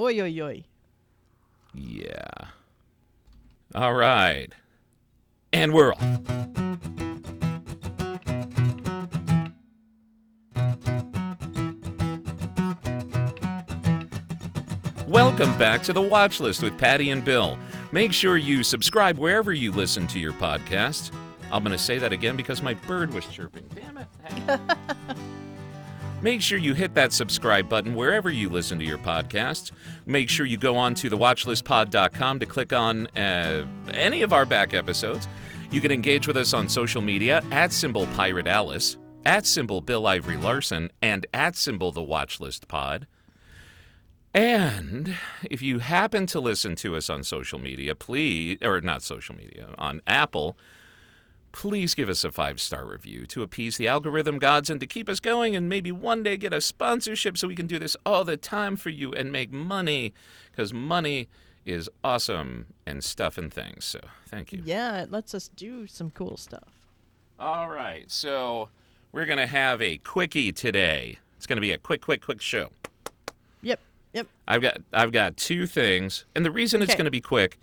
Oi, oi, oi. Yeah. All right. And we're off. Welcome back to the Watch List with Pattie and Bill. Make sure you subscribe wherever you listen to your podcasts. I'm going to say that again because my bird was chirping. Damn it. Make sure you hit that subscribe button wherever you listen to your podcasts. Make sure you go on to thewatchlistpod.com to click on uh, any of our back episodes. You can engage with us on social media at symbol Pirate Alice, at symbol Bill Ivory Larson, and at symbol The Watchlist Pod. And if you happen to listen to us on social media, please, or not social media, on Apple, please give us a five star review to appease the algorithm gods and to keep us going and maybe one day get a sponsorship so we can do this all the time for you and make money because money is awesome and stuff and things. So thank you. Yeah, it lets us do some cool stuff. All right. So we're going to have a quickie today. It's going to be a quick, quick, quick show. Yep, yep. I've got I've got two things, and the reason it's going to be quick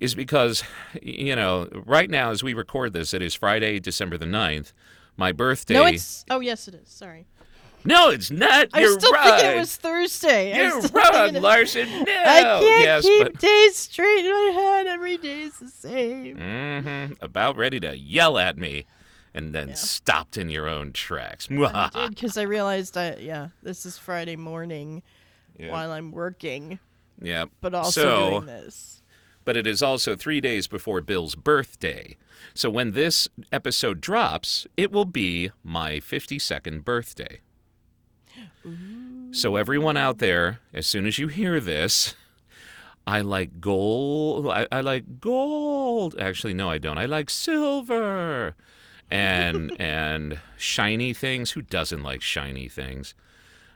is because you know right now as we record this, it is Friday, December the 9th, my birthday. No, it's. Oh, yes, it is. Sorry. No, it's not. I You're still right. thinking it was Thursday. I You're wrong, it- Larson. No. I can't yes, keep but days straight in my head. Every day is the same. hmm about ready to yell at me, and then stopped in your own tracks. I did because I realized I yeah this is Friday morning Yeah. while I'm working, yeah. but also so, doing this. But it is also three days before Bill's birthday. So when this episode drops, it will be my 52nd birthday. So everyone out there, as soon as you hear this, I like gold. I, I like gold. Actually, no, I don't. I like silver, and and shiny things. Who doesn't like shiny things?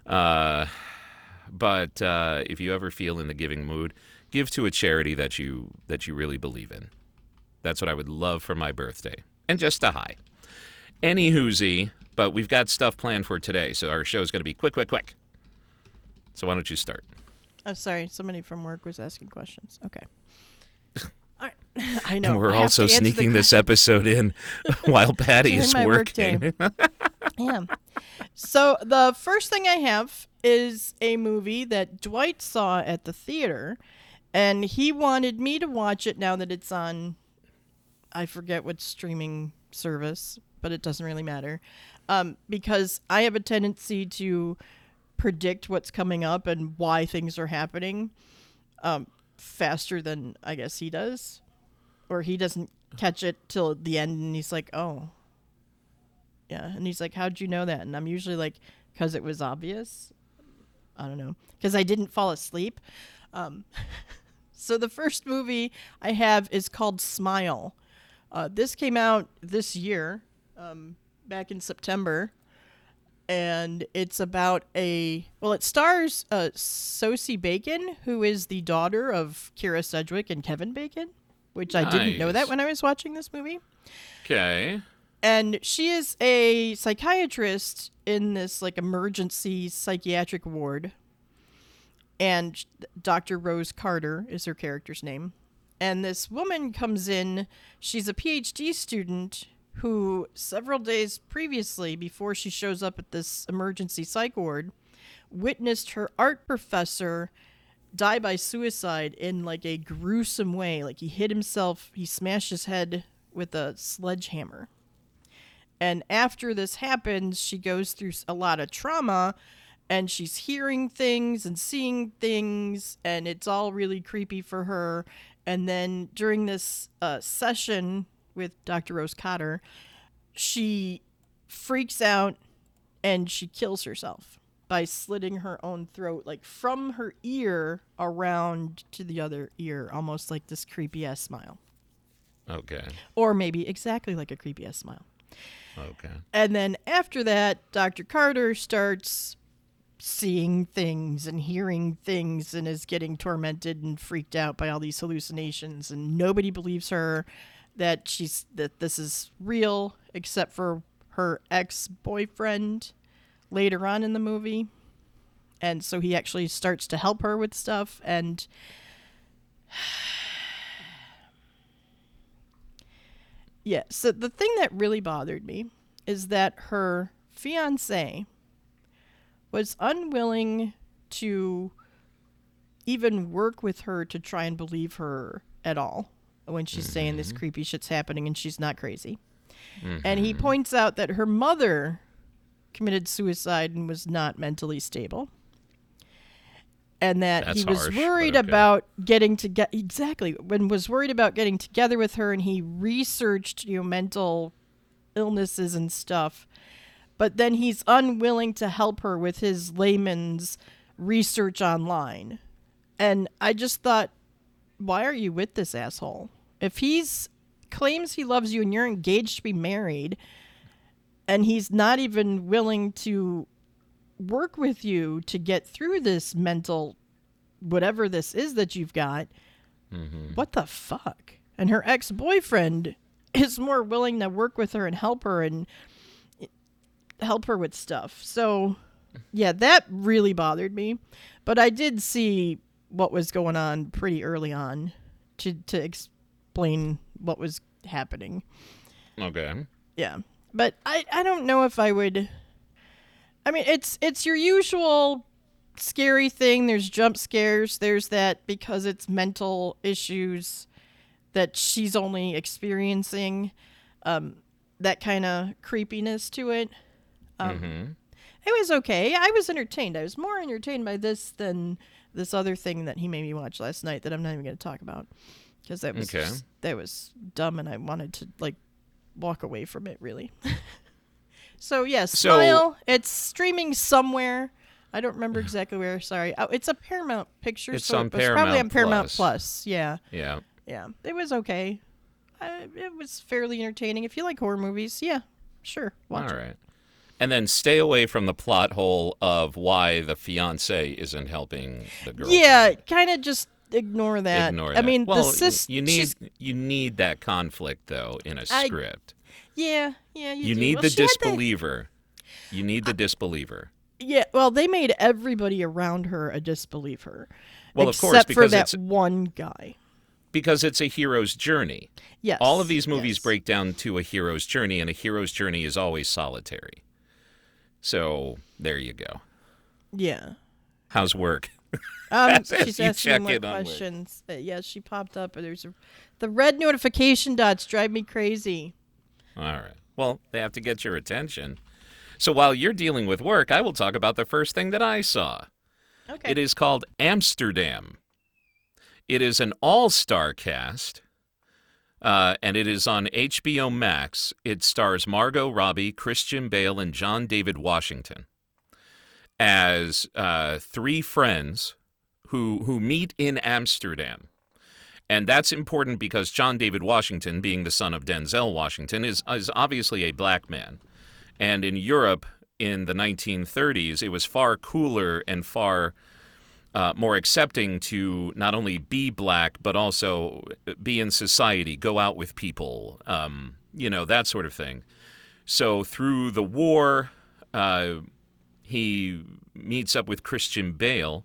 Uh, but uh, if you ever feel in the giving mood, give to a charity that you that you really believe in. That's what I would love for my birthday, and just a hi. Any whoozy, but we've got stuff planned for today, so our show is going to be quick, quick, quick. So why don't you start? Oh, sorry. Somebody from work was asking questions. Okay. All right. I know. and we're I also to answer the sneaking this episode in while Pattie is working. yeah. So the first thing I have is a movie that Dwight saw at the theater, and he wanted me to watch it now that it's on. I forget what streaming service, but it doesn't really matter, um, because I have a tendency to predict what's coming up and why things are happening, um, faster than I guess he does, or he doesn't catch it till the end, and he's like, "Oh, yeah. And he's like, How'd you know that? And I'm usually like, Because it was obvious. I don't know. Because I didn't fall asleep. Um, so the first movie I have is called Smile. Uh, this came out this year, um, back in September. And it's about a. Well, it stars uh, Sosie Bacon, who is the daughter of Kyra Sedgwick and Kevin Bacon, which I didn't know that when I was watching this movie Okay. and she is a psychiatrist in this like emergency psychiatric ward and dr rose Cotter is her character's name. And this woman comes in she's a phd student who several days previously before she shows up at this emergency psych ward witnessed her art professor die by suicide in like a gruesome way. Like he hit himself he smashed his head with a sledgehammer. And after this happens, she goes through a lot of trauma and she's hearing things and seeing things, and it's all really creepy for her. And then during this uh, session with Dr. Rose Cotter, she freaks out and she kills herself by slitting her own throat, like from her ear around to the other ear, almost like this creepy ass smile. Okay. Or maybe exactly like a creepy ass smile. Okay. And then after that, Dr. Cotter starts seeing things and hearing things and is getting tormented and freaked out by all these hallucinations and nobody believes her that she's that this is real except for her ex-boyfriend later on in the movie. and so he actually starts to help her with stuff and yeah so the thing that really bothered me is that her fiance was unwilling to even work with her to try and believe her at all when she's saying this mm-hmm. creepy shit's happening and she's not crazy. And he mm-hmm. points out that her mother committed suicide and was not mentally stable. And that he was harsh, worried okay. about getting to get exactly when was worried about getting together with her and he researched you know mental illnesses and stuff but then he's unwilling to help her with his layman's research online. And I just thought, why are you with this asshole? If he's claims he loves you and you're engaged to be married, and he's not even willing to work with you to get through this mental whatever this is that you've got, mm-hmm. what the fuck? And her ex boyfriend is more willing to work with her and help her and help her with stuff. So, yeah, that really bothered me. But I did see what was going on pretty early on to to explain what was happening. Okay. Yeah. But I I don't know if I would I mean, it's it's your usual scary thing. There's jump scares. There's that because it's mental issues that she's only experiencing um that kind of creepiness to it. Um, hmm It was okay. I was entertained. I was more entertained by this than this other thing that he made me watch last night that I'm not even going to talk about because that was Okay. just- that was dumb and I wanted to like walk away from it really. so yeah, So- Smile. it's streaming somewhere. I don't remember exactly where. Sorry. Oh, it's a Paramount Pictures. It's so on it was probably on Paramount Paramount Plus. Plus. Yeah, Yeah. yeah. It was okay. I, it was fairly entertaining. If you like horror movies, yeah, sure, watch All it. And then stay away from the plot hole of why the fiance isn't helping the girl. Yeah, kind of just ignore that. Ignore that. I mean, well, the sis. you need she's- you need that conflict though in a script. Yeah, yeah. You, You need Well, the had that- disbeliever. You need the disbeliever. Yeah, well, they made everybody around her a disbeliever. Well, of except course, for because that it's- one guy. Because it's a hero's journey. Yes. All of these movies yes. break down to a hero's journey, and a hero's journey is always solitary. So there you go. Yeah. How's work? Um, she's asking more in on work. questions. Uh, yeah, she popped up. and There's a, the red notification dots drive me crazy. All right. Well, they have to get your attention. So while you're dealing with work, I will talk about the first thing that I saw. Okay. It is called Amsterdam. It is an all star cast, uh, and it is on HBO Max. It stars Margot Robbie, Christian Bale, and John David Washington as uh, three friends who, who meet in Amsterdam. And that's important because John David Washington, being the son of Denzel Washington, is, is obviously a black man. And in Europe in the 1930s, it was far cooler and far uh, more accepting to not only be black, but also be in society, go out with people, um, you know, that sort of thing. So through the war, uh, he meets up with Christian Bale,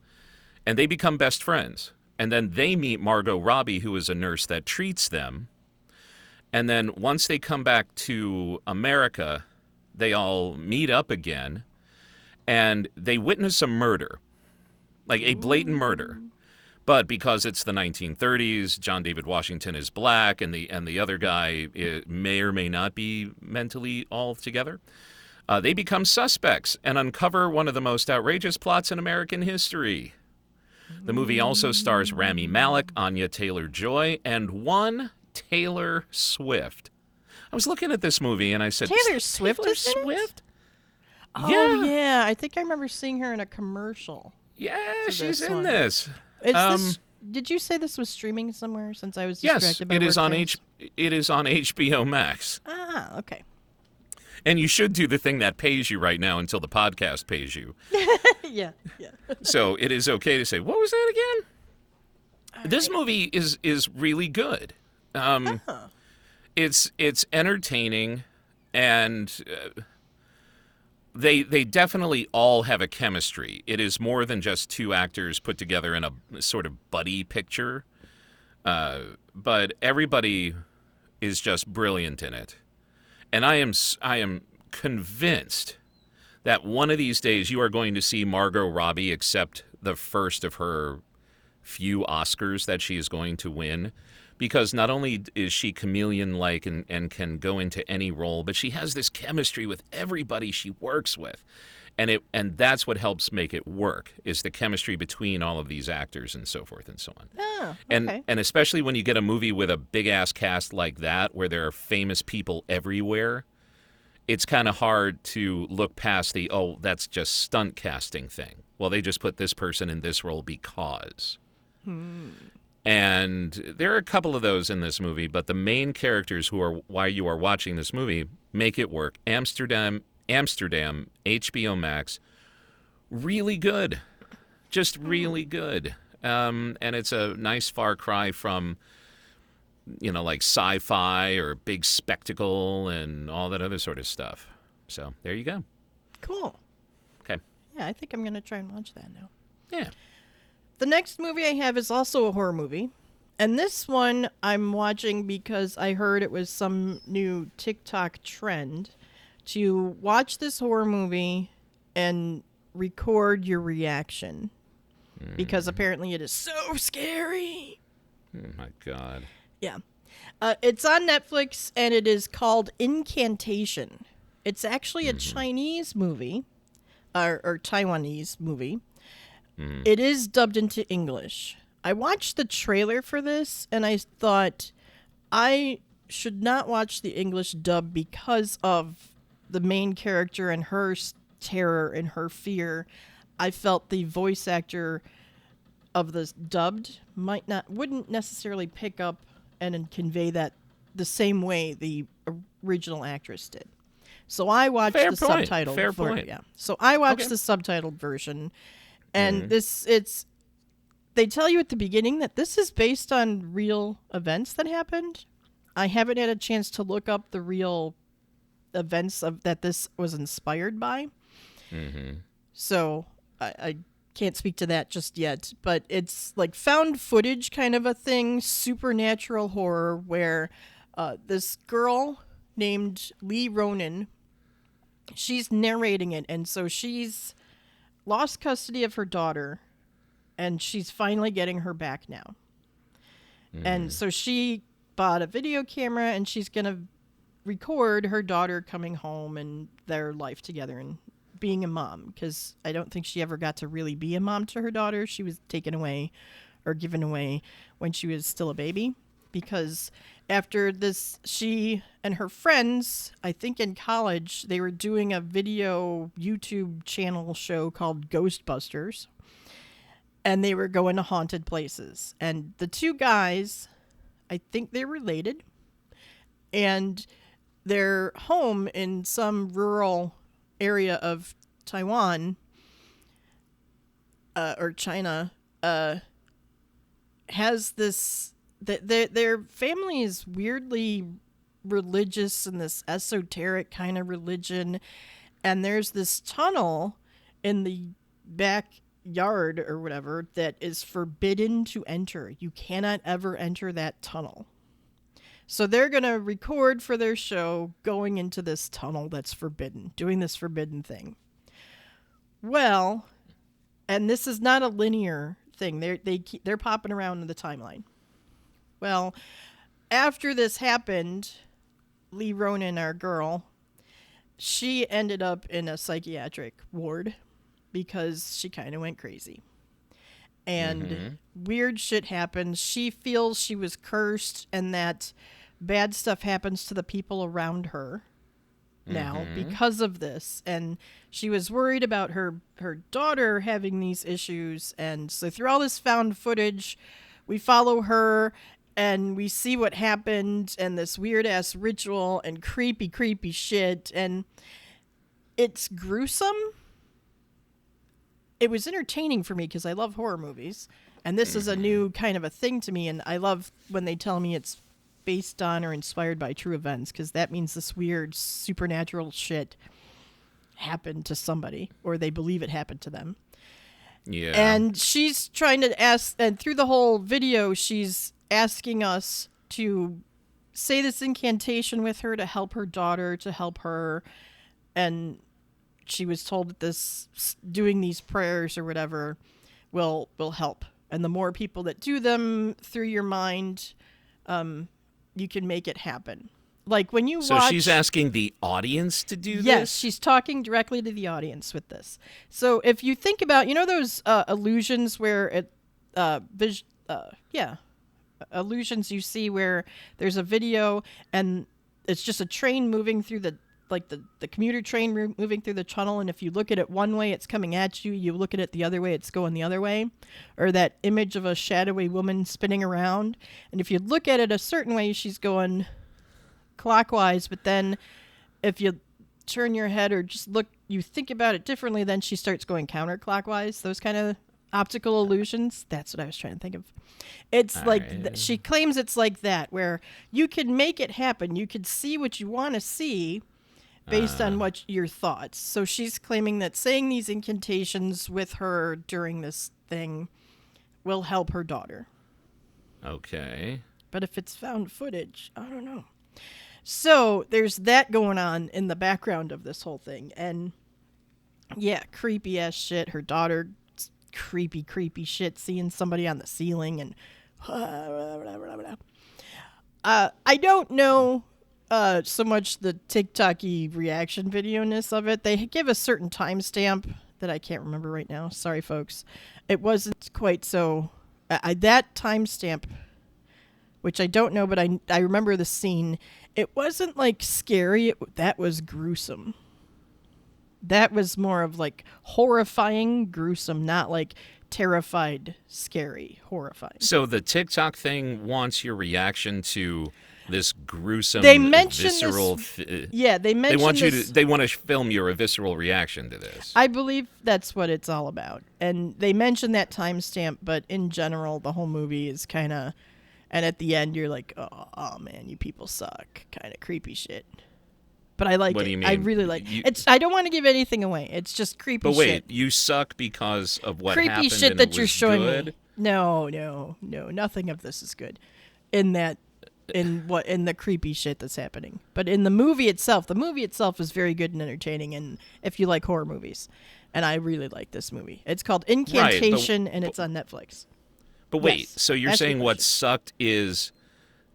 and they become best friends. And then they meet Margot Robbie, who is a nurse that treats them. And then once they come back to America, they all meet up again and they witness a murder, like a blatant murder. But because it's the 1930s, John David Washington is black, and the and the other guy eh, may or may not be mentally all together. Uh, they become suspects and uncover one of the most outrageous plots in American history. The movie also stars Rami Malek, Anya Taylor Joy, and one Taylor Swift. I was looking at this movie and I said, Taylor Swift Taylor? Swift? Oh Yeah. yeah, I think I remember seeing her in a commercial. Yeah, she's in one. this. Is Um, this? Did you say this was streaming somewhere? Since I was Yes, distracted by it is on things? H. It is on HBO Max, Ah, okay. and you should do the thing that pays you right now until the podcast pays you. yeah, yeah. so it is okay to say, "What was that again?" this movie is is really good. Um, It's it's entertaining, and uh, they they definitely all have a chemistry. It is more than just two actors put together in a sort of buddy picture. Uh, but everybody is just brilliant in it, and I am I am convinced that one of these days you are going to see Margot Robbie accept the first of her few Oscars that she is going to win. Because not only is she chameleon like and, and can go into any role, but she has this chemistry with everybody she works with. And it and that's what helps make it work is the chemistry between all of these actors and so forth and so on. Oh, okay. and and especially when you get a movie with a big ass cast like that where there are famous people everywhere, it's kind of hard to look past the oh that's just stunt casting thing. Well, they just put this person in this role because. Hmm. And there are a couple of those in this movie, but the main characters who are why you are watching this movie make it work. Amsterdam, Amsterdam, HBO Max, really good, just really good. Um, and it's a nice far cry from, you know, like sci-fi or big spectacle and all that other sort of stuff. So there you go. Cool. Okay. Yeah, I think I'm gonna try and watch that now. Yeah. The next movie I have is also a horror movie. And this one I'm watching because I heard it was some new TikTok trend to watch this horror movie and record your reaction. Because apparently it is so scary. Oh my God. Yeah. Uh, it's on Netflix and it is called Incantation. It's actually a Chinese movie or, or Taiwanese movie. Mm-hmm. It is dubbed into English. I watched the trailer for this and I thought I should not watch the English dub because of the main character and her terror and her fear. I felt the voice actor of the dubbed might not wouldn't necessarily pick up and, convey that the same way the original actress did. So I watched Fair the point. subtitled Fair ver- point. Yeah. So I watched Okay. the subtitled version and this it's they tell you at the beginning that this is based on real events that happened. I haven't had a chance to look up the real events of that this was inspired by. So I, I can't speak to that just yet, but it's like found footage kind of a thing, supernatural horror, where uh, this girl named Li Ronan, she's narrating it, and so she's lost custody of her daughter, and she's finally getting her back now. And mm. so she bought a video camera, and she's gonna record her daughter coming home and their life together and being a mom because I don't think she ever got to really be a mom to her daughter. She was taken away or given away when she was still a baby because after this she and her friends, I think in college, they were doing a video YouTube channel show called Ghostbusters and they were going to haunted places. And the two guys, I think they're related and their home in some rural area of Taiwan uh, or China uh, has this their their family is weirdly religious in this esoteric kind of religion and there's this tunnel in the backyard or whatever that is forbidden to enter you cannot ever enter that tunnel so they're going to record for their show going into this tunnel that's forbidden, doing this forbidden thing. Well, and this is not a linear thing. They're they they're popping around in the timeline. Well, after this happened, Li Ronan, our girl, she ended up in a psychiatric ward because she kind of went crazy. And mm-hmm. weird shit happens. She feels she was cursed and that bad stuff happens to the people around her now mm-hmm. because of this and she was worried about her her daughter having these issues and so through all this found footage we follow her and we see what happened and this weird ass ritual and creepy creepy shit and it's gruesome it was entertaining for me because I love horror movies, and this is a mm-hmm. new kind of a thing to me. And I love when they tell me it's based on or inspired by true events because that means this weird supernatural shit happened to somebody or they believe it happened to them. Yeah. And she's trying to ask, and through the whole video, she's asking us to say this incantation with her to help her daughter, to help her. And she was told that this doing these prayers or whatever will will help. And the more people that do them through your mind, um, you can make it happen. Like when you so watch, she's asking the audience to do yes, this. Yes, she's talking directly to the audience with this. So if you think about, you know, those uh, illusions where it, uh, vis- uh, yeah, illusions you see where there's a video and it's just a train moving through the like the, the commuter train moving through the tunnel. And if you look at it one way it's coming at you. You look at it the other way it's going the other way. Or that image of a shadowy woman spinning around. And if you look at it a certain way she's going clockwise. But then if you turn your head or just look you think about it differently then she starts going counterclockwise those kind of optical illusions that's what i was trying to think of it's like th- she claims it's like that where you can make it happen you could see what you want to see based on uh. what your thoughts so she's claiming that saying these incantations with her during this thing will help her daughter Okay. but if it's found footage, I don't know. So there's that going on in the background of this whole thing. And yeah, creepy ass shit. Her daughter, creepy, creepy shit, seeing somebody on the ceiling and. Uh, I don't know uh, so much the TikToky reaction video ness of it. They give a certain timestamp that I can't remember right now. Sorry, folks. It wasn't quite so. I, that timestamp which I don't know, but I I remember the scene. It wasn't like scary. It, that was gruesome. That was more of like horrifying, gruesome, not like terrified, scary, horrifying. So the TikTok thing wants your reaction to this gruesome, They mention this- visceral. th- uh, Yeah, they they mentioned want you to. They want to film your visceral reaction to this. I believe that's what it's all about. And they mention that timestamp, but in general, the whole movie is kind of. And at the end, you're like, oh, oh man, you people suck. Kind of creepy shit. But I like What it. do you I really like You- It's. I don't want to give anything away. It's just creepy but wait, shit. you suck because of what creepy shit that you're showing good? me. No, no, no. Nothing of this is good. In that, in what, in the creepy shit that's happening. But in the movie itself, the movie itself is very good and entertaining. And if you like horror movies, and I really like this movie. It's called Incantation, and it's on Netflix. But wait, Yes, so you're saying what sucked is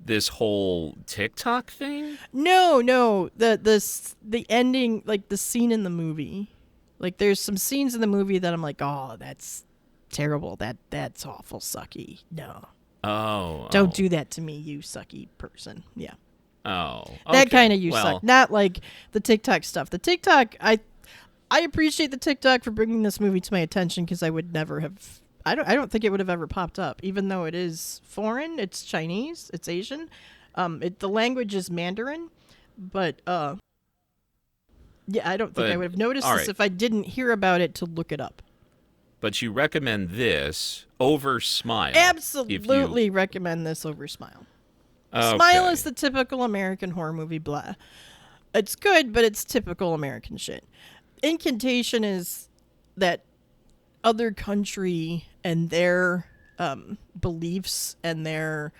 this whole TikTok thing? No, no. The the the ending, like the scene in the movie, like there's some scenes in the movie that I'm like, oh, that's terrible. That that's awful, sucky. No, Oh, don't oh, do that to me, you sucky person. Yeah. Oh, that kind of you well, suck not like the tiktok stuff the tiktok i i appreciate the tiktok for bringing this movie to my attention because i would never have i don't i don't think it would have ever popped up even though it is foreign it's chinese it's asian um it, the language is mandarin but uh yeah i don't think i would have noticed this right. if i didn't hear about it to look it up But you recommend this over Smile? if you- absolutely recommend this over smile Okay. Smile is the typical American horror movie blah. It's good, but it's typical American shit. Incantation is that other country and their um, beliefs and their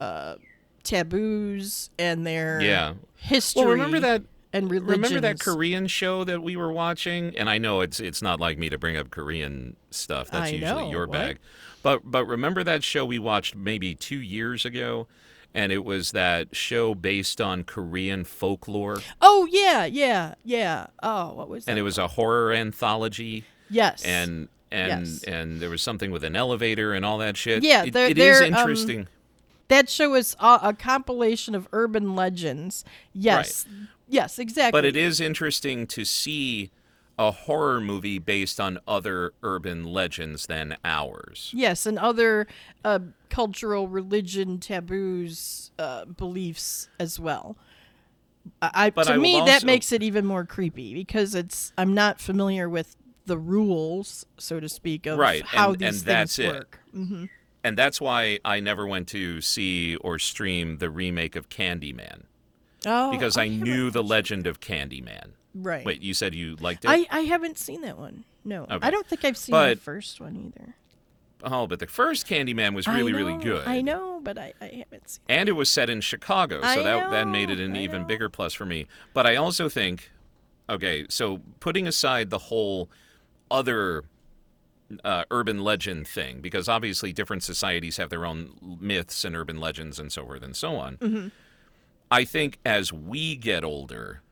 uh, taboos and their Yeah. history. Well, remember that and religions. Remember that Korean show that we were watching? And I know it's it's not like me to bring up Korean stuff. That's I usually know, your what? bag. But but remember that show we watched maybe 2 years ago and it was that show based on Korean folklore Oh yeah, yeah, yeah. Oh, what was that? and it was a horror anthology yes. and and Yes. and there was something with an elevator and all that shit. Yeah, they're- it is they're, um, interesting. that show is a, a compilation of urban legends. Yes. Yes, exactly. But it is interesting to see a horror movie based on other urban legends than ours. Yes, and other uh, cultural, religion, taboos, uh, beliefs as well. I, But to I me that makes it even more creepy because it's I'm not familiar with the rules, so to speak, of Right, how and- these and things that's it. work. hmm And that's why I never went to see or stream the remake of Candyman Oh, because I hear knew the legend of Candyman. Right. Wait, you said you liked it? I, I haven't seen that one. No. Okay. I don't think I've seen But- the first one either. oh, but the first Candyman was I really, really good. I know, but I, I haven't seen it. and it was set in Chicago, so I that that made it an I even know. bigger plus for me. But I also think, okay, so putting aside the whole other uh, urban legend thing, because obviously different societies have their own myths and urban legends and so forth and so on. Mm-hmm. I think as we get older,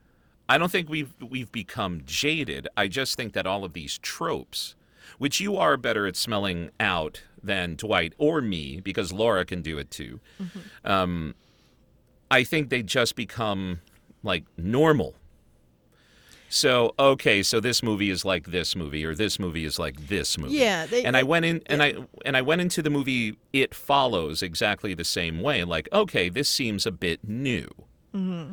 I don't think we've we've become jaded. I just think that all of these tropes, which you are better at smelling out than Dwight or me, because Laura can do it too. Um, I think they just become like normal. So okay, so this movie is like this movie, or this movie is like this movie. Yeah, they- and I went in and I and I went into the movie. It follows exactly the same way. Like, okay, this seems a bit new, mm-hmm.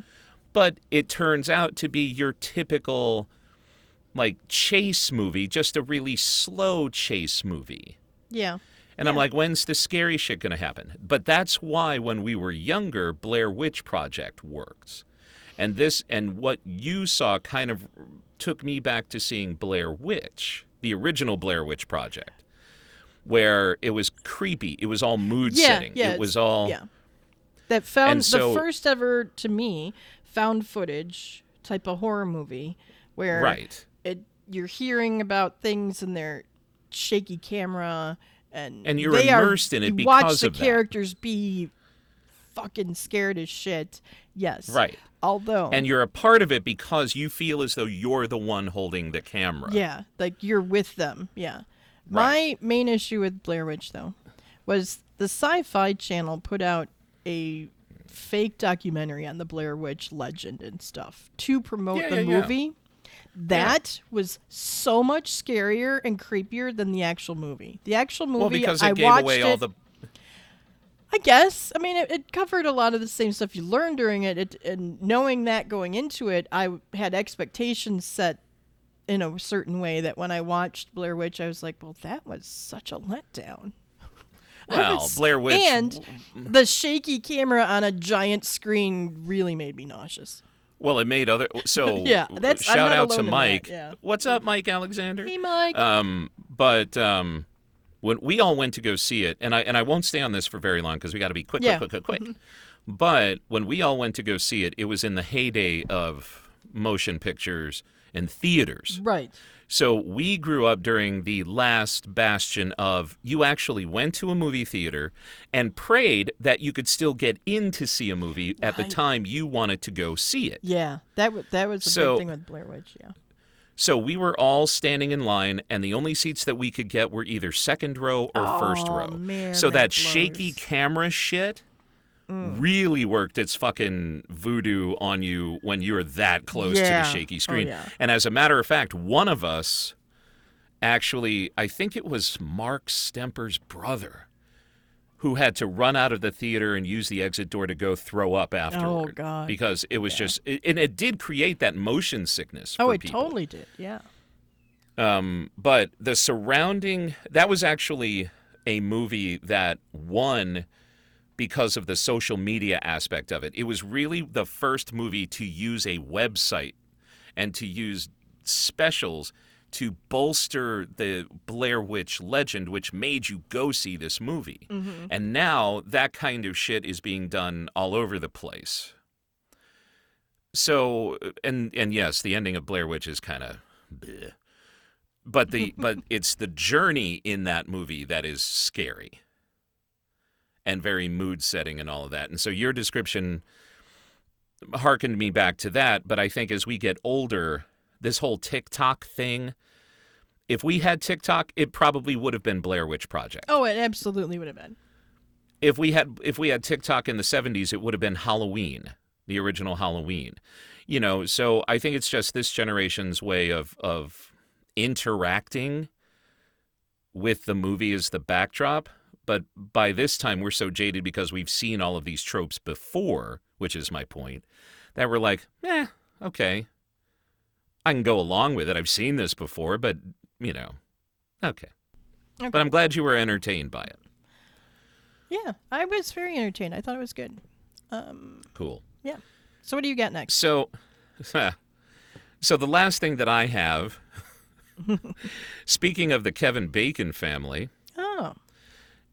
but it turns out to be your typical like chase movie, just a really slow chase movie. Yeah. And I'm like, when's the scary shit going to happen? But that's why when we were younger, Blair Witch Project works. And this and what you saw kind of took me back to seeing Blair Witch, the original Blair Witch Project, where it was creepy. It was all mood Yeah. setting. Yeah. it was all Yeah. That found so- the first ever to me found footage type of horror movie where right. it you're hearing about things in their shaky camera and And you're they are- immersed in it because you because watch the of that. characters be fucking scared as shit. Yes. Right. Although And you're a part of it because you feel as though you're the one holding the camera. Yeah, like you're with them. Yeah. My main issue with Blair Witch though was the Sci-Fi Channel put out a fake documentary on the Blair Witch legend and stuff to promote Yeah, the yeah, yeah. movie. That was so much scarier and creepier than the actual movie. The actual movie Well, because it I gave watched away it, all the I guess. I mean, it, it covered a lot of the same stuff you learned during it, it. And knowing that going into it, I had expectations set in a certain way that when I watched Blair Witch, I was like, well, that was such a letdown. Well, Blair Witch. And the shaky camera on a giant screen really made me nauseous. Well, it made other. So Yeah, that's- shout out to in that, Mike. yeah. What's up, Mike Alexander? Hey, Mike. Um, but um, when we all went to go see it, and I and I won't stay on this for very long because we got to be quick, Yeah. quick, quick, quick, quick. But when we all went to go see it, it was in the heyday of motion pictures and theaters. right. So we grew up during the last bastion of you actually went to a movie theater and prayed that you could still get in to see a movie at the time you wanted to go see it. Yeah, that, w- that was the So- big thing with Blair Witch, yeah. So we were all standing in line, and the only seats that we could get were either second row or first Oh, row. man, so that that, shaky camera shit mm. really worked its fucking voodoo on you when you're that close Yeah. to the shaky Oh, screen. yeah. And as a matter of fact, one of us actually, I think it was Mark Stemper's brother. Who had to run out of the theater and use the exit door to go throw up afterward? Oh, God. Because it was just, it, and it did create that motion sickness. Oh, it people. totally did, yeah. Um, but the surrounding that was actually a movie that won because of the social media aspect of it. It was really the first movie to use a website and to use specials to bolster the Blair Witch legend, which made you go see this movie. Mm-hmm. And now that kind of shit is being done all over the place. So, and and yes, the ending of Blair Witch is kind of, but the but it's the journey in that movie that is scary and very mood setting and all of that. And so your description harkened me back to that. But I think as we get older, this whole TikTok thing, if we had TikTok, it probably would have been Blair Witch Project. Oh, it absolutely would have been. If we had if we had TikTok in the 70s, it would have been Halloween, the original Halloween. You know, so I think it's just this generation's way of of interacting with the movie as the backdrop. But by this time, we're so jaded because we've seen all of these tropes before, which is my point, that we're like, eh, okay. I can go along with it. I've seen this before, but, you know, okay. Okay. But I'm glad you were entertained by it. Yeah, I was very entertained. I thought it was good. Um, Cool. yeah. So what do you got next? So, So the last thing that I have, speaking of the Kevin Bacon family, Oh.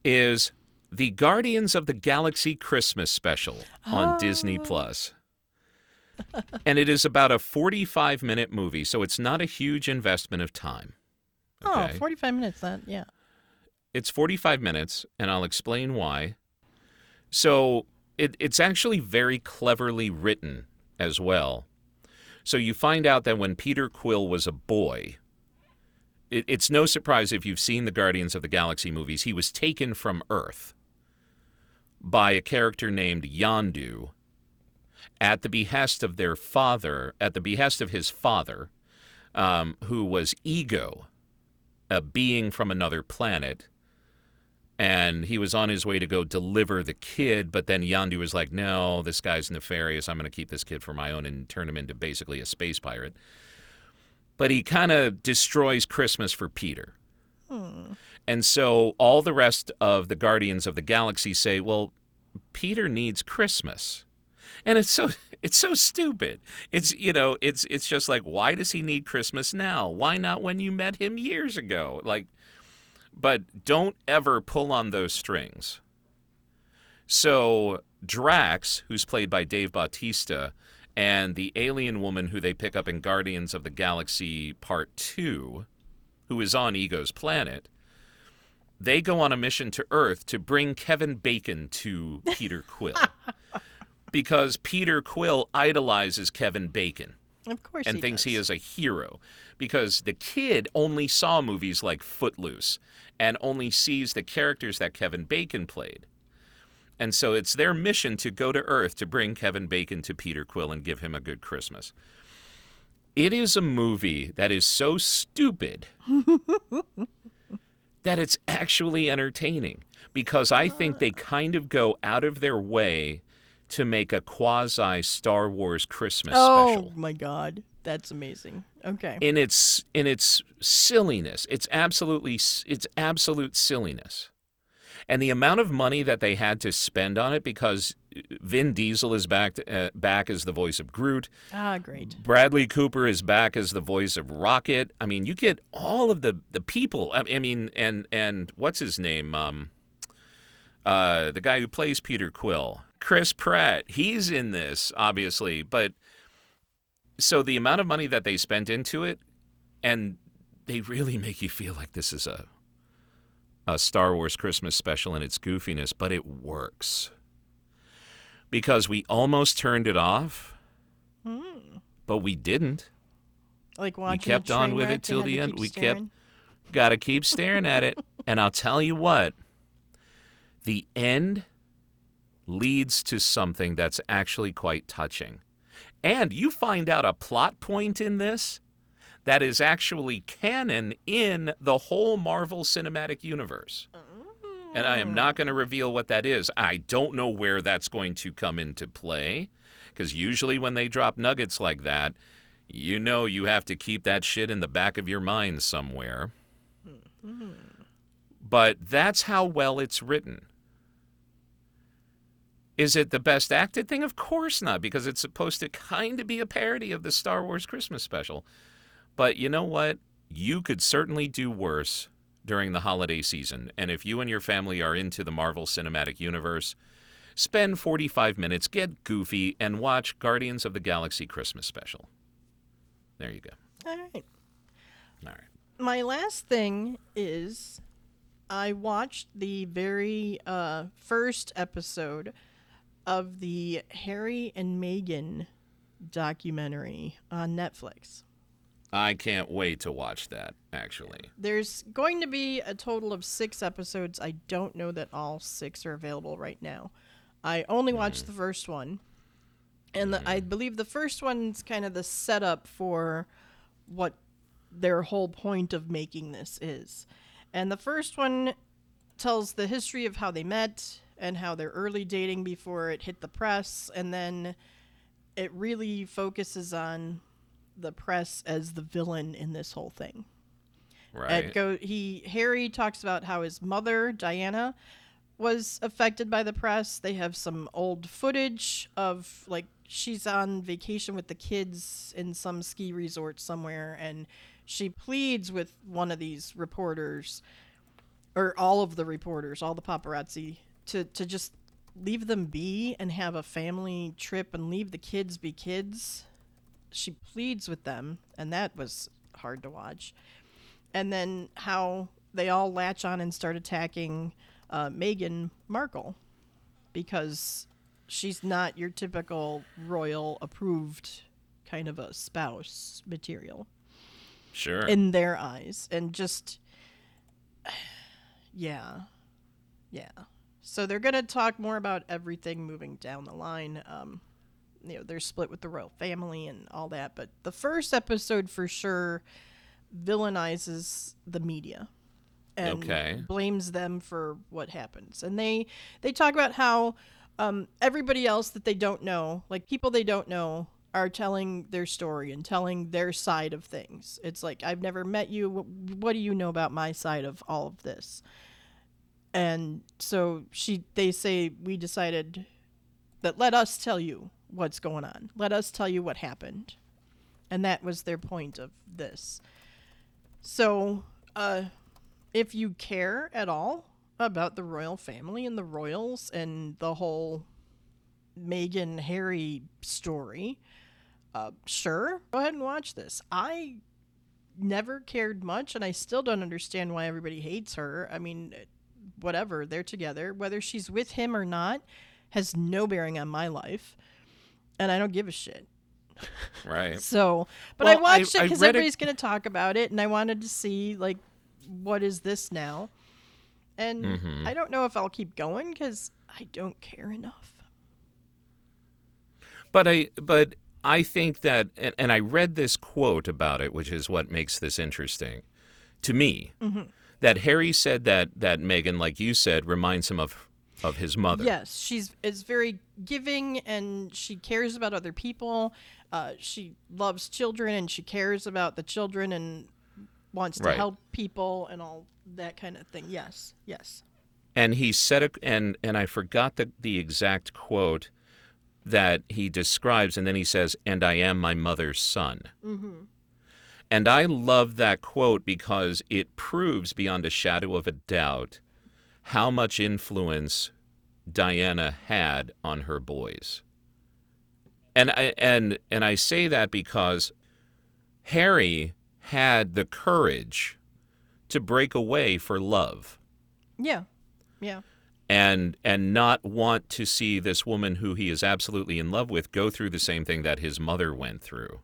is the Guardians of the Galaxy Christmas special on Disney Oh. Plus. and it is about a 45 minute movie, so it's not a huge investment of time. Oh, 45 minutes then. Yeah. It's 45 minutes, and I'll explain why. So it, it's actually very cleverly written as well. So you find out that when Peter Quill was a boy, it, it's no surprise if you've seen the Guardians of the Galaxy movies, he was taken from Earth by a character named Yondu at the behest of their father, at the behest of his father, um, who was Ego, a being from another planet and he was on his way to go deliver the kid, but then Yondu was like, "No, this guy's nefarious. I'm going to keep this kid for my own and turn him into basically a space pirate." But he kind of destroys Christmas for Peter. And so all the rest of the Guardians of the Galaxy say, "Well, Peter needs Christmas." And it's so it's so stupid. It's you know, it's it's just like why does he need Christmas now? Why not when you met him years ago? Like but don't ever pull on those strings. So Drax, who's played by Dave Bautista, and the alien woman who they pick up in Guardians of the Galaxy Part 2, who is on Ego's planet, they go on a mission to Earth to bring Kevin Bacon to Peter Quill. because Peter Quill idolizes Kevin Bacon Of course and he thinks he is a hero because the kid only saw movies like Footloose and only sees the characters that Kevin Bacon played. And so it's their mission to go to Earth to bring Kevin Bacon to Peter Quill and give him a good Christmas. It is a movie that is so stupid that it's actually entertaining because I think they kind of go out of their way to make a quasi Star Wars Christmas Oh special Oh my god. That's amazing. Okay. in its in its silliness. It's absolutely it's absolute silliness. And the amount of money that they had to spend on it because Vin Diesel is back uh, back as the voice of Groot. ah, great. Bradley Cooper is back as the voice of Rocket. I mean, you get all of the the people. I I mean, and and what's his name? Um, uh, the guy who plays Peter Quill, Chris Pratt. He's in this, obviously, but so the amount of money that they spent into it, and they really make you feel like this is a a Star Wars Christmas special in its goofiness, but it works because we almost turned it off, but we didn't. Like watching a kept on with it till the end. We kept- Got to keep staring at it. And I'll tell you what, the end leads to something that's actually quite touching. And you find out a plot point in this that is actually canon in the whole Marvel Cinematic Universe. And I am not mm. going to reveal what that is. I don't know where that's going to come into play. Because usually when they drop nuggets like that, you know you have to keep that shit in the back of your mind somewhere. Mm-hmm. But that's how well it's written. Is it the best acted thing? Of course not, because it's supposed to kind of be a parody of the Star Wars Christmas special. But you know what? You could certainly do worse during the holiday season. And if you and your family are into the Marvel Cinematic Universe, spend 45 minutes, get goofy, and watch Guardians of the Galaxy Christmas special. There you go. All right. All right. My last thing is I watched the very uh, first episode of the Harry and Meghan documentary on Netflix. I can't wait to watch that, actually. There's going to be a total of six episodes. I don't know that all six are available right now. I only watched hmm. the first one. And the, I hmm. believe the first one's kind of the setup for what their whole point of making this is. And the first one tells the history of how they met and how they're early dating before it hit the press. And then it really focuses on the press as the villain in this whole thing. Right. Go he Harry talks about how his mother Diana was affected by the press. They have some old footage of like she's on vacation with the kids in some ski resort somewhere and she pleads with one of these reporters or all of the reporters, all the paparazzi to to just leave them be and have a family trip and leave the kids be kids. She pleads with them and that was hard to watch. And then how they all latch on and start attacking uh, Meghan Markle because she's not your typical royal approved kind of a spouse material Sure. in their eyes and just yeah yeah so they're going to talk more about everything moving down the line um you know they're split with the royal family and all that but the first episode for sure villainizes the media and Okay. blames them for what happens. And they they talk about how um, everybody else that they don't know like people they don't know are telling their story and telling their side of things. It's like i've never met you. Wh- what do you know about my side of all of this and so she they say we decided that let us tell you what's going on let us tell you what happened and that was their point of this so uh if you care at all about the royal family and the royals and the whole Meghan Harry story, uh, sure, go ahead and watch this. I never cared much, and I still don't understand why everybody hates her. I mean, whatever, they're together. Whether she's with him or not has no bearing on my life, and I don't give a shit. right. So, but I Well, I- watched it because everybody's going to talk about it, and I wanted to see like what is this now, and Mhm. I don't know if I'll keep going because I don't care enough. But I but I think that and, and I read this quote about it, which is what makes this interesting to me. Mm-hmm. That Harry said that that Meghan, like you said, reminds him of of his mother. Yes, she's is very giving, and she cares about other people. Uh, she loves children, and she cares about the children, and wants to Right. help people, and all that kind of thing. Yes, yes. and he said a, and and I forgot the the exact quote that he describes, and then he says, "And I am my mother's son." Mm-hmm. And I love that quote because it proves beyond a shadow of a doubt how much influence Diana had on her boys. And I and and I say that because Harry had the courage to break away for love Yeah, yeah. and and not want to see this woman who he is absolutely in love with go through the same thing that his mother went through.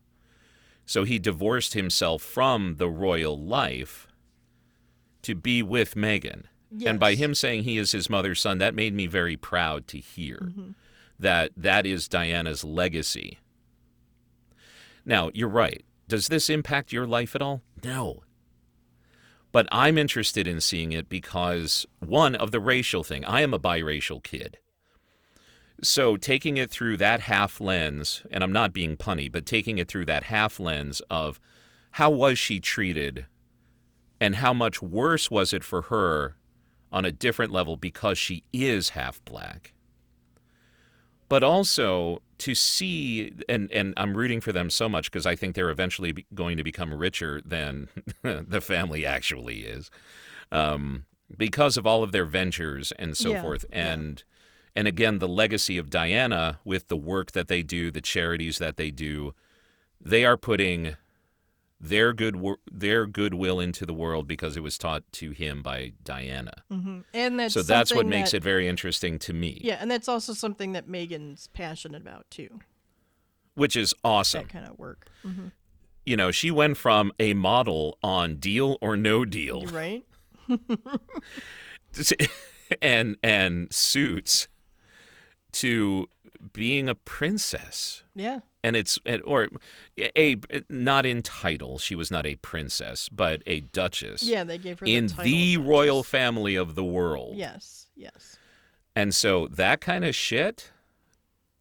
So he divorced himself from the royal life to be with Meghan. And by him saying he is his mother's son, that made me very proud to hear mm-hmm. that that is Diana's legacy. Now, you're right. Does this impact your life at all? No. But I'm interested in seeing it because, one, of the racial thing. I am a biracial kid. So taking it through that half lens, and I'm not being punny, but taking it through that half lens of how was she treated and how much worse was it for her on a different level because she is half black. But also to see and and I'm rooting for them so much because I think they're eventually going to become richer than the family actually is um, because of all of their ventures and so Yeah, forth. and and again the legacy of Diana with the work that they do the charities that they do they are putting their good their goodwill into the world because it was taught to him by Diana. Hmm And that's so that's what makes that- it very interesting to me. Yeah, and that's also something that Meghan's passionate about too. which is awesome. That kind of work, hmm you know, she went from a model on Deal or No Deal right? and and Suits to being a princess. Yeah, And it's or a not in title, she was not a princess, but a duchess yeah. They gave her in the, title the royal family of the world. Yes, yes. And so that kind of shit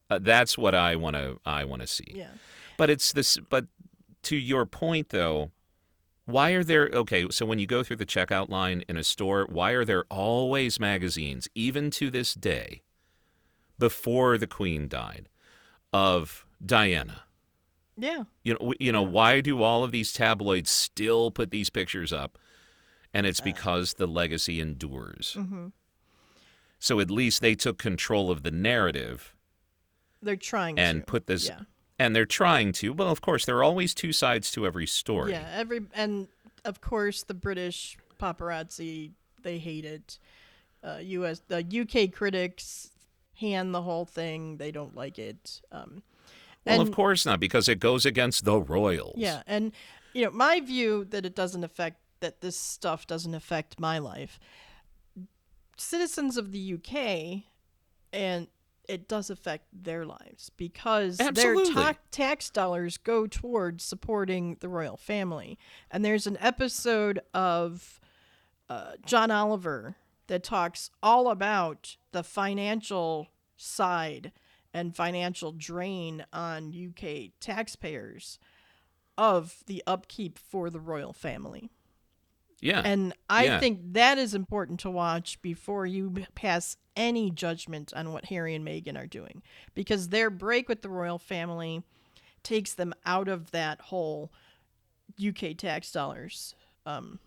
uh, that's what I want to I want to see. Yeah. But it's this. But to your point, though, why are there? Okay, so when you go through the checkout line in a store, why are there always magazines, even to this day, before the Queen died, of Diana. Yeah. You know, you know, why do all of these tabloids still put these pictures up? And it's because the legacy endures. hmm So at least they took control of the narrative They're trying to and to. put this yeah. and they're trying to. Well, of course, there are always two sides to every story. Yeah, every and of course the British paparazzi they hate it. Uh, U.S. the UK critics hand the whole thing. They don't like it. Um, Well, and, of course not, because it goes against the royals. Yeah, and you know my view that it doesn't affect that this stuff doesn't affect my life. Citizens of the UK, and it does affect their lives because Absolutely. their ta- tax dollars go towards supporting the royal family. And there's an episode of uh, John Oliver that talks all about the financial side and financial drain on UK taxpayers of the upkeep for the royal family. Yeah. And I Yeah. think that is important to watch before you pass any judgment on what Harry and Meghan are doing because their break with the royal family takes them out of that whole UK tax dollars um,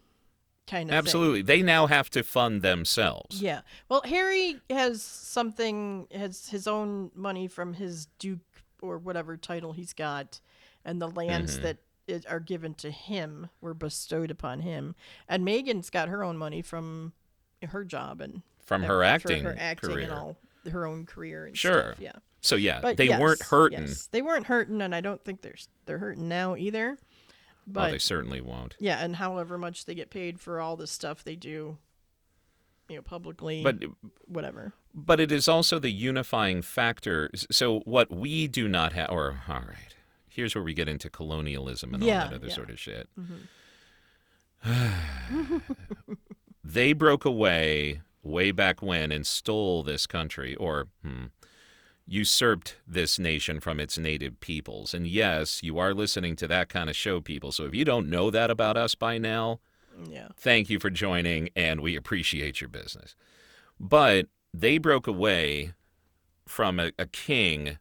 kind of thing. Absolutely. They now have to fund themselves. Yeah. Well, Harry has something has his own money from his duke or whatever title he's got, and the lands Mhm. that are given to him were bestowed upon him. And Meghan's got her own money from her job and From her acting, her acting career. and all her own career and Sure. stuff. Yeah. So yeah, But they yes, weren't hurting. yes. They weren't hurting, and I don't think they're they're hurting now either. But oh, they certainly won't. yeah, and however much they get paid for all the stuff they do, you know, publicly, But whatever. but it is also the unifying factor. So what we do not have, or all right, here's where we get into colonialism and Yeah, all that other yeah. sort of shit. Mhm. they broke away way back when and stole this country, or hmm, usurped this nation from its native peoples. And yes, you are listening to that kind of show, people. So if you don't know that about us by now, Yeah. thank you for joining, and we appreciate your business. But they broke away from a, a king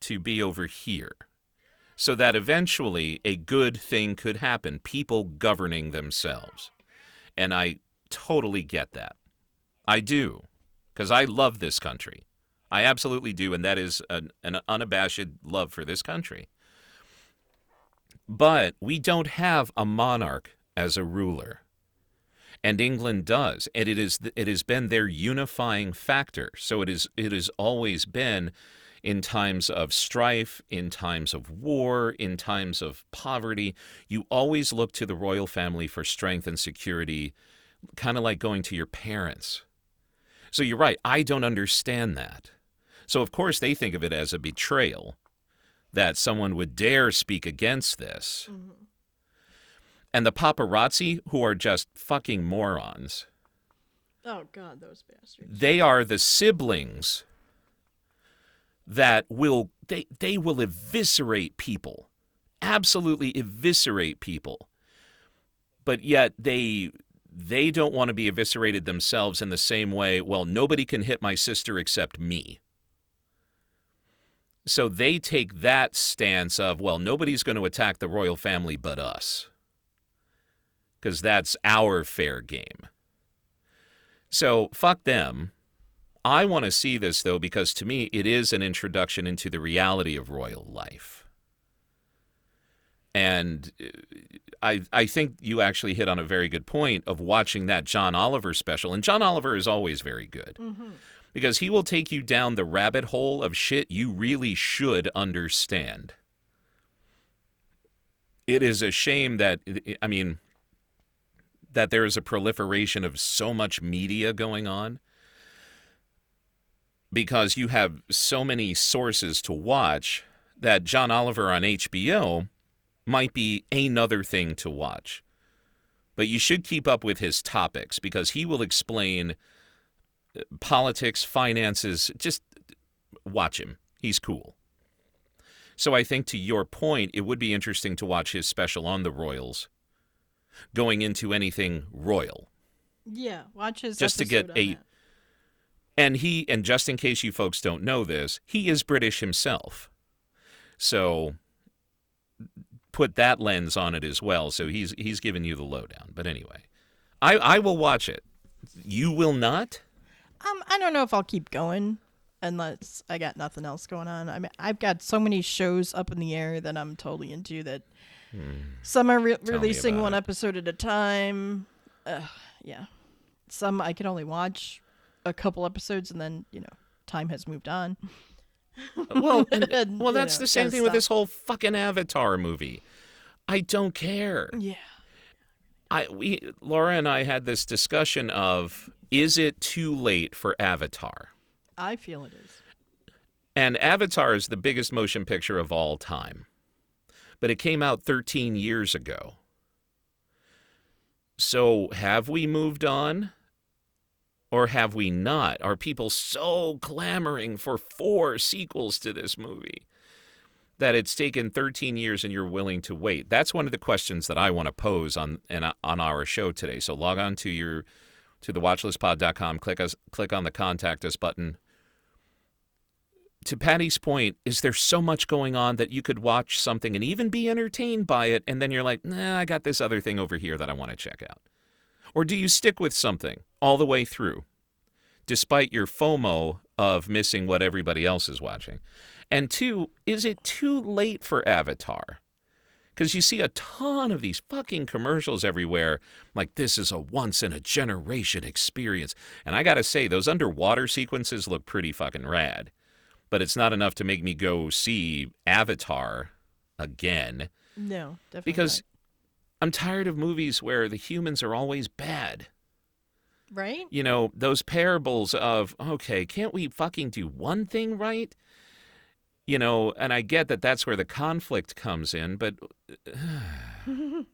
to be over here so that eventually a good thing could happen people governing themselves. And I totally get that. I do, because I love this country. I absolutely do, and that is an, an unabashed love for this country. But we don't have a monarch as a ruler. And England does, and it is it has been their unifying factor. So it is it has always been in times of strife, in times of war, in times of poverty, you always look to the royal family for strength and security, kind of like going to your parents. So you're right, I don't understand that. So of course they think of it as a betrayal that someone would dare speak against this. Mm-hmm. And the paparazzi, who are just fucking morons, Oh God, those bastards. they are the siblings that will they they will eviscerate people absolutely eviscerate people but yet they they don't want to be eviscerated themselves in the same way well nobody can hit my sister except me so they take that stance of well nobody's going to attack the royal family but us because that's our fair game so fuck them I want to see this though because to me it is an introduction into the reality of royal life. And uh, I I think you actually hit on a very good point of watching that John Oliver special and John Oliver is always very good Mm-hmm. Because he will take you down the rabbit hole of shit you really should understand. It is a shame that I mean that there is a proliferation of so much media going on because you have so many sources to watch that John Oliver on HBO might be another thing to watch. But you should keep up with his topics because he will explain politics, finances. Just watch him. He's cool. So I think to your point, it would be interesting to watch his special on the Royals going into anything royal Yeah, watch his Just to get a- that. And he, and just in case you folks don't know this, he is British himself. So put that lens on it as well. So he's he's giving you the lowdown. But anyway, I I will watch it. You will not. Um, I don't know if I'll keep going unless I got nothing else going on. I mean, I've got so many shows up in the air that I'm totally into that. Some are re- releasing one it. episode at a time. Uh, yeah. Some I can only watch a couple episodes and then, you know, time has moved on. Well, and- And, well, that's know, the same thing with this whole fucking Avatar movie. I don't care. Yeah. I we Laura and I had this discussion of is it too late for Avatar? I feel it is. And Avatar is the biggest motion picture of all time. But it came out 13 years ago. So have we moved on? Or have we not? Are people so clamoring for four sequels to this movie that it's taken 13 years and you're willing to wait? That's one of the questions that I want to pose on on our show today. So log on to your to thewatchlistpod.com, click us click on the contact us button, to Pattie's point, is there so much going on that you could watch something and even be entertained by it, and then you're like, nah, I got this other thing over here that I want to check out? Or do you stick with something all the way through, despite your FOMO of missing what everybody else is watching? And two, is it too late for Avatar? Because you see a ton of these fucking commercials everywhere, like this is a once in a generation experience. And I gotta say, those underwater sequences look pretty fucking rad but it's not enough to make me go see Avatar again No, definitely. because I'm tired of movies where the humans are always bad. right? You know, those parables of, okay, can't we fucking do one thing right? You know, and I get that that's where the conflict comes in, but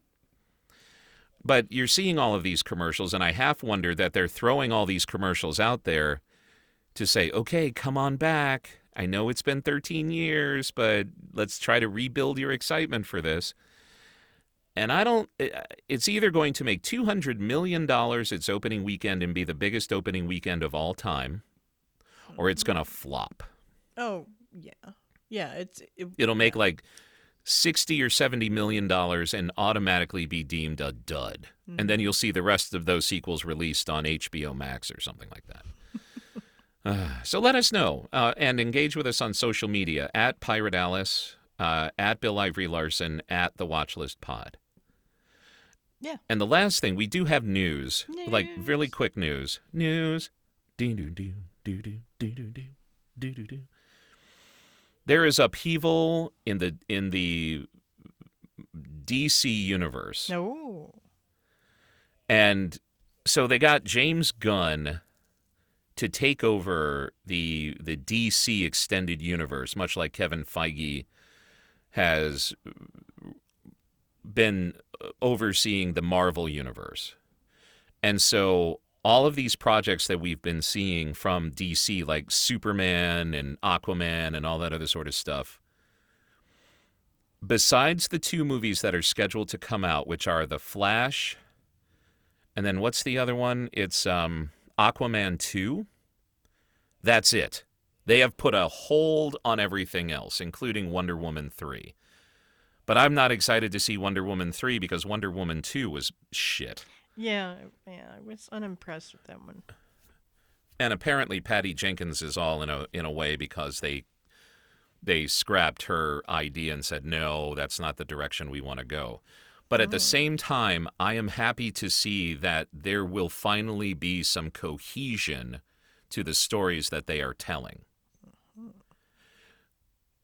but you're seeing all of these commercials and I half wonder that they're throwing all these commercials out there to say, "Okay, come on back. I know it's been 13 years, but let's try to rebuild your excitement for this." And I don't uh, it's either going to make 200 million dollars its opening weekend and be the biggest opening weekend of all time, or it's going to flop. Oh, yeah. Yeah, it's it, It'll make like 60 or 70 million dollars and automatically be deemed a dud. And then you'll see the rest of those sequels released on HBO Max or something like that. Uh, so let us know uh, and engage with us on social media at Pirate Alice, uh, at Bill Ivory Larson, at the Watchlist Pod. Yeah. And the last thing, we do have news, like really quick news. News. Doo doo doo doo doo doo doo doo doo doo. There is upheaval in the in the DC universe. No. And so they got James Gunn to take over the the DC extended universe, much like Kevin Feige has been uh, overseeing the Marvel universe. And so all of these projects that we've been seeing from DC like Superman and Aquaman and all that other sort of stuff besides the two movies that are scheduled to come out, which are The Flash and then what's the other one? It's um, Aquaman 2. That's it. They have put a hold on everything else, including Wonder Woman 3. But I'm not excited to see Wonder Woman 3 because Wonder Woman 2 was shit. Yeah, yeah, I was unimpressed with that one. And apparently Patty Jenkins is all in a in a way because they they scrapped her idea and said no, that's not the direction we want to go. But at the oh. same time, I am happy to see that there will finally be some cohesion to the stories that they are telling.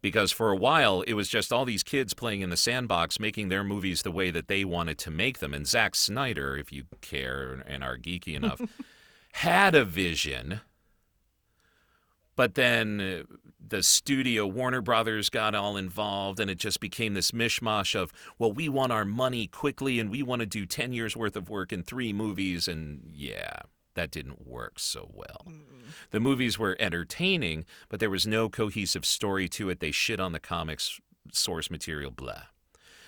Because for a while, it was just all these kids playing in the sandbox, making their movies the way that they wanted to make them. And Zack Snyder, if you care and are geeky enough, had a vision. But then uh, the studio, Warner Brothers, got all involved, and it just became this mishmash of, well, we want our money quickly, and we want to do 10 years worth of work in three movies. And yeah, that didn't work so well. The movies were entertaining, but there was no cohesive story to it. They shit on the comics source material, blah.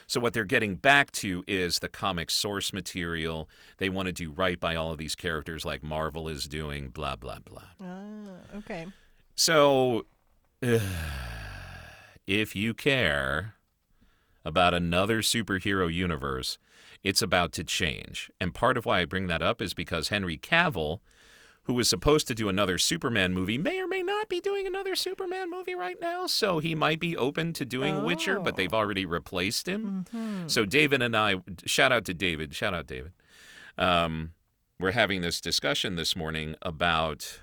So what they're getting back to is the comic source material. They want to do right by all of these characters like Marvel is doing, blah blah blah. Ah, okay. So if you care about another superhero universe, it's about to change. And part of why I bring that up is because Henry Cavill, who was supposed to do another Superman movie, may or may not be doing another Superman movie right now. So he might be open to doing Witcher, but they've already replaced him. So David and I, shout out to David, shout out David. Um, we're having this discussion this morning about,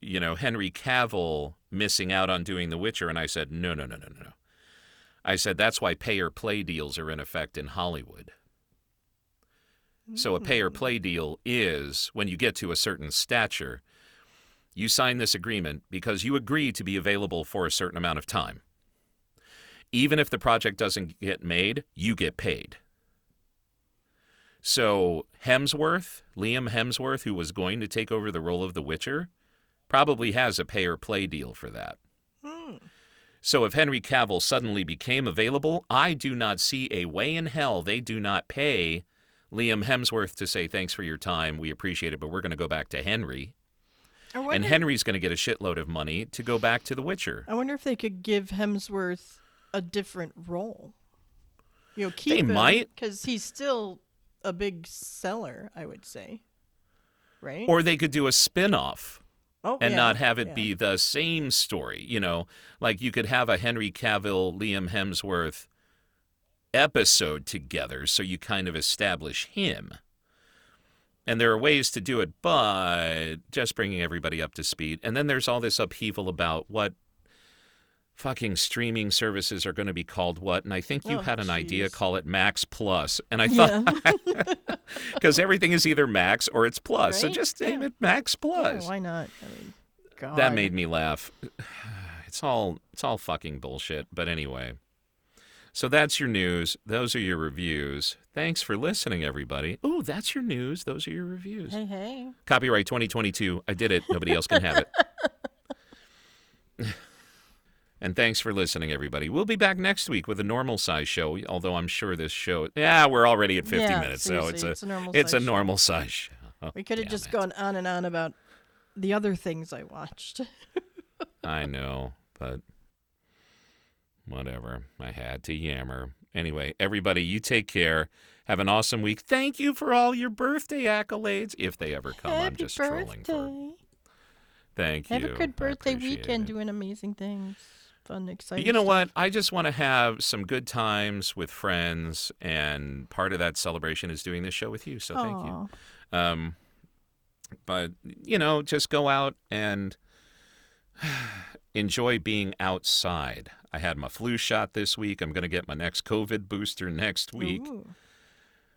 you know, Henry Cavill missing out on doing The Witcher, and I said, no, no, no, no, no, no. I said that's why pay or play deals are in effect in Hollywood. So a hmm. pay or play deal is when you get to a certain stature, you sign this agreement because you agree to be available for a certain amount of time. Even if the project doesn't get made, you get paid. So Hemsworth, Liam Hemsworth, who was going to take over the role of The Witcher, probably has a pay or play deal for that. Hmm. So if Henry Cavill suddenly became available, I do not see a way in hell they do not pay Liam Hemsworth to say thanks for your time, we appreciate it, but we're going to go back to Henry. And Henry's going to get a shitload of money to go back to The Witcher. I wonder if they could give Hemsworth a different role. You know, keep might. because he's still a big seller. I would say, right? Or they could do a spin-off oh, and yeah, not have it yeah. be the same story. You know, like you could have a Henry Cavill, Liam Hemsworth episode together so you kind of establish him. And there are ways to do it, but just bringing everybody up to speed. And then there's all this upheaval about what fucking streaming services are going to be called what. And I think you Oh, had an idea, call it Max Plus. And I thought, because everything is either Max or it's Plus. So Right? just name Yeah. it Max Yeah, Plus. why not? I mean, God. That made me laugh. It's all it's all fucking bullshit. But anyway. So that's your news. Those are your reviews. Thanks for listening, everybody. oh that's your news. Those are your reviews. Hey, hey. Copyright 2022. I did it. Nobody else can have it. and thanks for listening, everybody. We'll be back next week with a normal size show. Although I'm sure this show, yeah, we're already at 50 Yeah, minutes, so it's a it's a normal it's a size show. normal size show. We could have just it. gone on and on about the other things I watched. I know, but whatever. I had to yammer. Anyway, everybody, you take care. Have an awesome week. Thank you for all your birthday accolades, if they ever come. I'm Happy just trolling for. birthday. Thank you. Have a good birthday weekend it. doing amazing things. Fun, exciting. You know stuff. what? I just want to have some good times with friends, and part of that celebration is doing this show with you. So thank you. Um, but you know, just go out and enjoy being outside. I had my flu shot this week. I'm going to get my next COVID booster next week Ooh.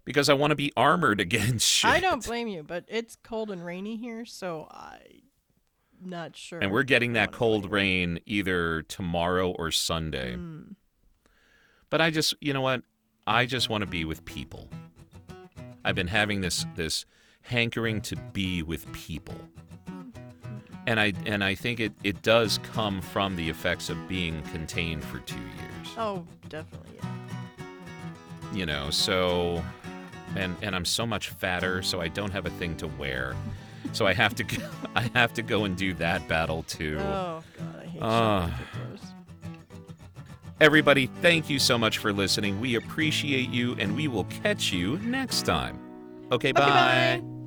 because I want to be armored against shit. I don't blame you, but it's cold and rainy here, so I'm not sure. And we're getting that cold rain either tomorrow or Sunday. Mm. But I just, you know what? I just want to be with people. I've been having this this hankering to be with people. And I and I think it, it does come from the effects of being contained for two years. Oh, definitely. Yeah. You know, so and and I'm so much fatter, so I don't have a thing to wear. So I have to go, I have to go and do that battle too. Oh God, I hate ah. clothes. Everybody, thank you so much for listening. We appreciate you and we will catch you next time. Okay, Okay, bye.